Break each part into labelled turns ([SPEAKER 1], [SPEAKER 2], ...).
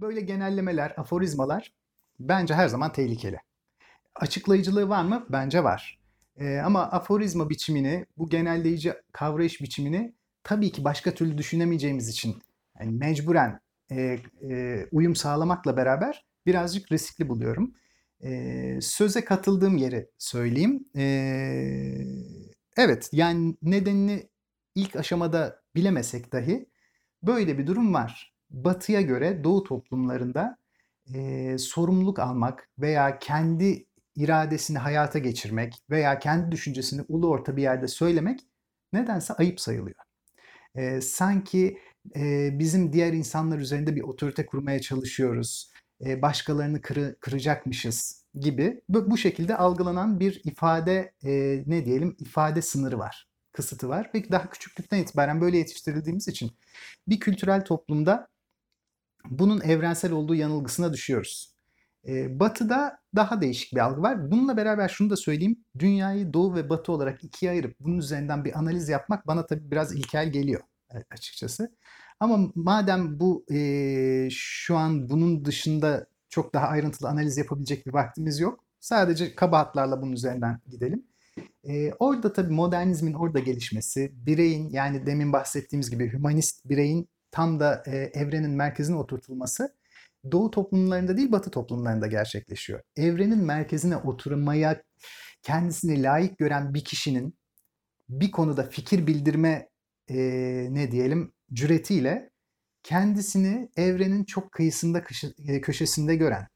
[SPEAKER 1] Böyle genellemeler, aforizmalar bence her zaman tehlikeli. Açıklayıcılığı var mı? Bence var. Ee, ama aforizma biçimini, bu genelleyici kavrayış biçimini tabii ki başka türlü düşünemeyeceğimiz için yani mecburen e, e, uyum sağlamakla beraber birazcık riskli buluyorum. E, söze katıldığım yeri söyleyeyim. E, evet yani nedenini ilk aşamada bilemesek dahi böyle bir durum var. Batıya göre Doğu toplumlarında e, sorumluluk almak veya kendi iradesini hayata geçirmek veya kendi düşüncesini ulu orta bir yerde söylemek nedense ayıp sayılıyor. E, sanki e, bizim diğer insanlar üzerinde bir otorite kurmaya çalışıyoruz, e, başkalarını kırı, kıracakmışız gibi bu, bu şekilde algılanan bir ifade e, ne diyelim ifade sınırı var, kısıtı var. Peki daha küçüklükten itibaren böyle yetiştirildiğimiz için bir kültürel toplumda bunun evrensel olduğu yanılgısına düşüyoruz. E, batı'da daha değişik bir algı var. Bununla beraber şunu da söyleyeyim. Dünyayı doğu ve batı olarak ikiye ayırıp bunun üzerinden bir analiz yapmak bana tabii biraz ilkel geliyor açıkçası. Ama madem bu e, şu an bunun dışında çok daha ayrıntılı analiz yapabilecek bir vaktimiz yok. Sadece kabahatlarla bunun üzerinden gidelim. E, orada tabii modernizmin orada gelişmesi, bireyin yani demin bahsettiğimiz gibi hümanist bireyin tam da e, evrenin merkezine oturtulması Doğu toplumlarında değil Batı toplumlarında gerçekleşiyor. Evrenin merkezine oturmaya kendisini layık gören bir kişinin bir konuda fikir bildirme e, ne diyelim cüretiyle kendisini evrenin çok kıyısında köşesinde gören,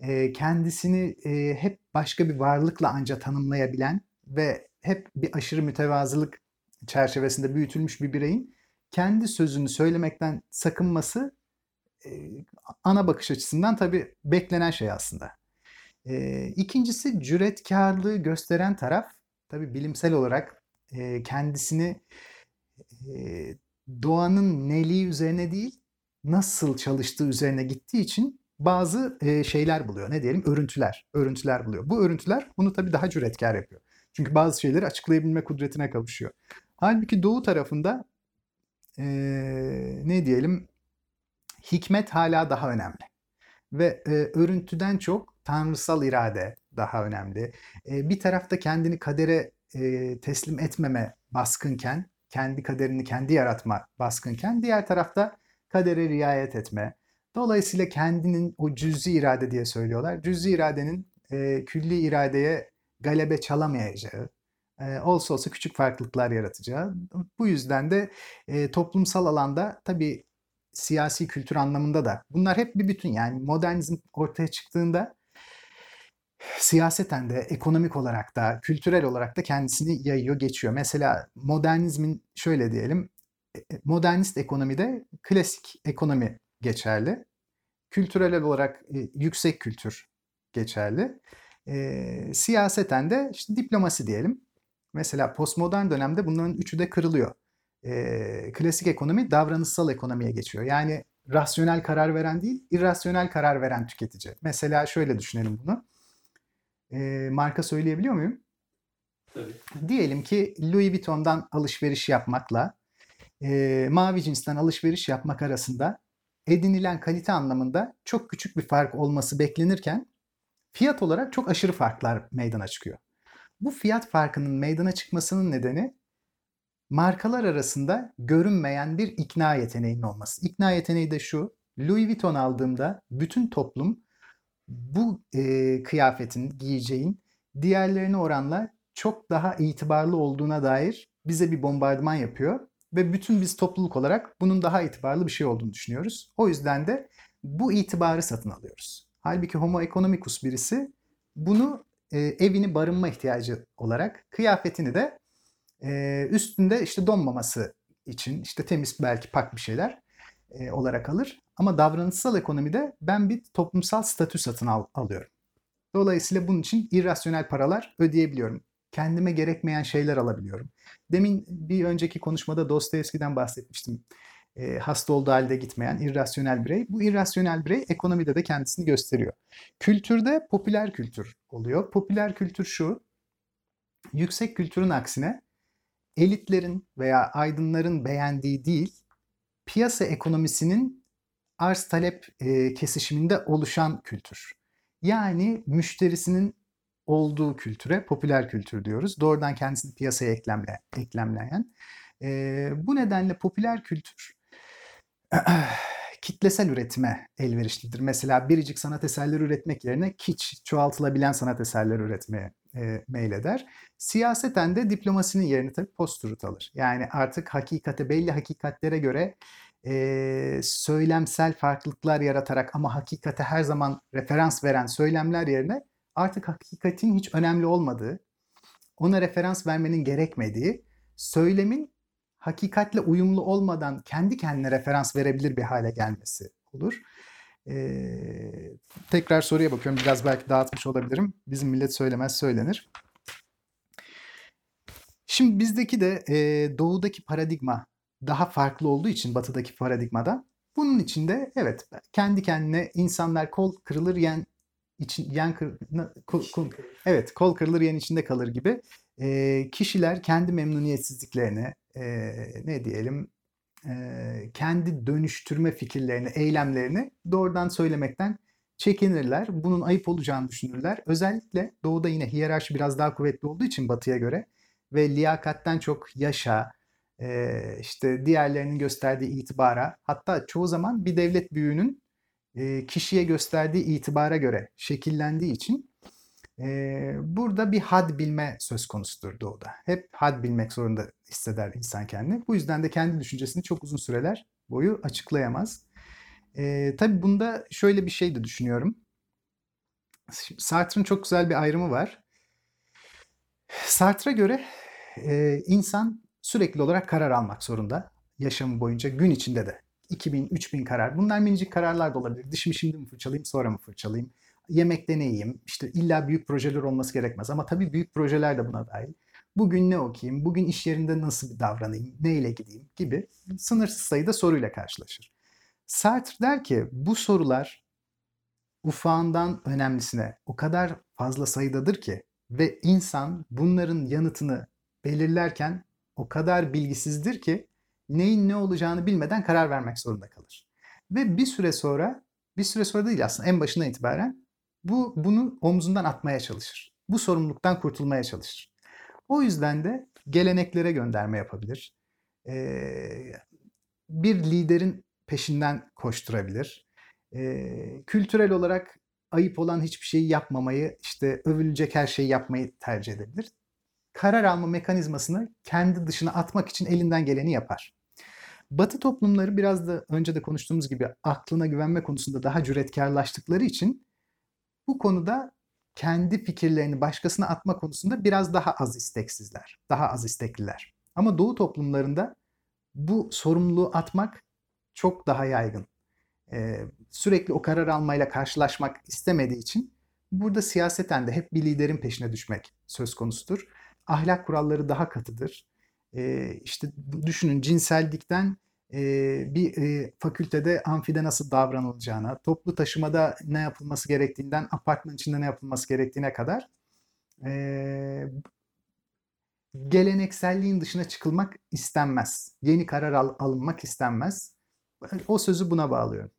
[SPEAKER 1] e, kendisini e, hep başka bir varlıkla anca tanımlayabilen ve hep bir aşırı mütevazılık çerçevesinde büyütülmüş bir bireyin kendi sözünü söylemekten sakınması e, ana bakış açısından tabii beklenen şey aslında. E, ikincisi cüretkarlığı gösteren taraf tabii bilimsel olarak e, kendisini e, doğanın neliği üzerine değil nasıl çalıştığı üzerine gittiği için bazı şeyler buluyor. Ne diyelim? Örüntüler. Örüntüler buluyor. Bu örüntüler bunu tabii daha cüretkar yapıyor. Çünkü bazı şeyleri açıklayabilme kudretine kavuşuyor. Halbuki doğu tarafında e, ne diyelim hikmet hala daha önemli. Ve e, örüntüden çok tanrısal irade daha önemli. E, bir tarafta kendini kadere e, teslim etmeme baskınken, kendi kaderini kendi yaratma baskınken, diğer tarafta kadere riayet etme. Dolayısıyla kendinin o cüz'i irade diye söylüyorlar. Cüz'i iradenin e, külli iradeye galebe çalamayacağı, olsa olsa küçük farklılıklar yaratacağı. Bu yüzden de toplumsal alanda tabii siyasi kültür anlamında da bunlar hep bir bütün. Yani modernizm ortaya çıktığında siyaseten de, ekonomik olarak da, kültürel olarak da kendisini yayıyor, geçiyor. Mesela modernizmin şöyle diyelim, e, e, modernist ekonomide klasik ekonomi geçerli. Kültürel olarak e, yüksek kültür geçerli. E, siyaseten de işte diplomasi diyelim. Mesela postmodern dönemde bunların üçü de kırılıyor. E, klasik ekonomi davranışsal ekonomiye geçiyor. Yani rasyonel karar veren değil, irrasyonel karar veren tüketici. Mesela şöyle düşünelim bunu. E, marka söyleyebiliyor muyum?
[SPEAKER 2] Tabii.
[SPEAKER 1] Diyelim ki Louis Vuitton'dan alışveriş yapmakla e, mavi cinsten alışveriş yapmak arasında edinilen kalite anlamında çok küçük bir fark olması beklenirken fiyat olarak çok aşırı farklar meydana çıkıyor. Bu fiyat farkının meydana çıkmasının nedeni markalar arasında görünmeyen bir ikna yeteneğinin olması. İkna yeteneği de şu, Louis Vuitton aldığımda bütün toplum bu e, kıyafetin, giyeceğin diğerlerine oranla çok daha itibarlı olduğuna dair bize bir bombardıman yapıyor. Ve bütün biz topluluk olarak bunun daha itibarlı bir şey olduğunu düşünüyoruz. O yüzden de bu itibarı satın alıyoruz. Halbuki homo economicus birisi bunu e, evini barınma ihtiyacı olarak, kıyafetini de e, üstünde işte donmaması için işte temiz belki pak bir şeyler e, olarak alır. Ama davranışsal ekonomide ben bir toplumsal statü satın al, alıyorum. Dolayısıyla bunun için irrasyonel paralar ödeyebiliyorum. Kendime gerekmeyen şeyler alabiliyorum. Demin bir önceki konuşmada Dostoyevski'den bahsetmiştim. E, hasta olduğu halde gitmeyen irrasyonel birey. Bu irrasyonel birey ekonomide de kendisini gösteriyor. Kültürde popüler kültür oluyor. Popüler kültür şu, yüksek kültürün aksine elitlerin veya aydınların beğendiği değil, piyasa ekonomisinin arz talep e, kesişiminde oluşan kültür. Yani müşterisinin olduğu kültüre popüler kültür diyoruz. Doğrudan kendisini piyasaya eklemle, eklemleyen. E, bu nedenle popüler kültür kitlesel üretime elverişlidir. Mesela biricik sanat eserleri üretmek yerine kiç, çoğaltılabilen sanat eserleri üretmeye e, meyleder. Siyaseten de diplomasinin yerini tabii post alır. Yani artık hakikate, belli hakikatlere göre e, söylemsel farklılıklar yaratarak ama hakikate her zaman referans veren söylemler yerine artık hakikatin hiç önemli olmadığı, ona referans vermenin gerekmediği, söylemin hakikatle uyumlu olmadan kendi kendine referans verebilir bir hale gelmesi olur. Ee, tekrar soruya bakıyorum. Biraz belki dağıtmış olabilirim. Bizim millet söylemez söylenir. Şimdi bizdeki de e, doğudaki paradigma daha farklı olduğu için batıdaki paradigmadan bunun içinde evet kendi kendine insanlar kol kırılır yen için yen kır, kol, kol, evet kol kırılır yen içinde kalır gibi e, kişiler kendi memnuniyetsizliklerini e, ne diyelim e, kendi dönüştürme fikirlerini, eylemlerini doğrudan söylemekten çekinirler. Bunun ayıp olacağını düşünürler. Özellikle doğuda yine hiyerarşi biraz daha kuvvetli olduğu için batıya göre ve liyakatten çok yaşa, e, işte diğerlerinin gösterdiği itibara hatta çoğu zaman bir devlet büyüğünün e, kişiye gösterdiği itibara göre şekillendiği için burada bir had bilme söz konusudur doğuda. Hep had bilmek zorunda hisseder insan kendini. Bu yüzden de kendi düşüncesini çok uzun süreler boyu açıklayamaz. Ee, tabii bunda şöyle bir şey de düşünüyorum. Sartre'ın çok güzel bir ayrımı var. Sartre'a göre e, insan sürekli olarak karar almak zorunda. Yaşamı boyunca gün içinde de. 2000, 3000 karar. Bunlar minicik kararlar da olabilir. Dişimi şimdi mi fırçalayayım, sonra mı fırçalayayım? Yemekte ne yiyeyim? İşte illa büyük projeler olması gerekmez ama tabii büyük projeler de buna dahil. Bugün ne okuyayım? Bugün iş yerinde nasıl bir davranayım? Neyle gideyim? Gibi sınırsız sayıda soruyla karşılaşır. Sartre der ki bu sorular ufağından önemlisine o kadar fazla sayıdadır ki ve insan bunların yanıtını belirlerken o kadar bilgisizdir ki neyin ne olacağını bilmeden karar vermek zorunda kalır. Ve bir süre sonra, bir süre sonra değil aslında en başından itibaren bu bunu omzundan atmaya çalışır. Bu sorumluluktan kurtulmaya çalışır. O yüzden de geleneklere gönderme yapabilir. Ee, bir liderin peşinden koşturabilir. Ee, kültürel olarak ayıp olan hiçbir şeyi yapmamayı, işte övülecek her şeyi yapmayı tercih edebilir. Karar alma mekanizmasını kendi dışına atmak için elinden geleni yapar. Batı toplumları biraz da önce de konuştuğumuz gibi aklına güvenme konusunda daha cüretkarlaştıkları için bu konuda kendi fikirlerini başkasına atma konusunda biraz daha az isteksizler, daha az istekliler. Ama Doğu toplumlarında bu sorumluluğu atmak çok daha yaygın. Ee, sürekli o karar almayla karşılaşmak istemediği için burada siyaseten de hep bir liderin peşine düşmek söz konusudur. Ahlak kuralları daha katıdır. Ee, işte düşünün cinsellikten bir fakültede amfide nasıl davranılacağına, toplu taşımada ne yapılması gerektiğinden, apartman içinde ne yapılması gerektiğine kadar gelenekselliğin dışına çıkılmak istenmez. Yeni karar al- alınmak istenmez. O sözü buna bağlıyorum.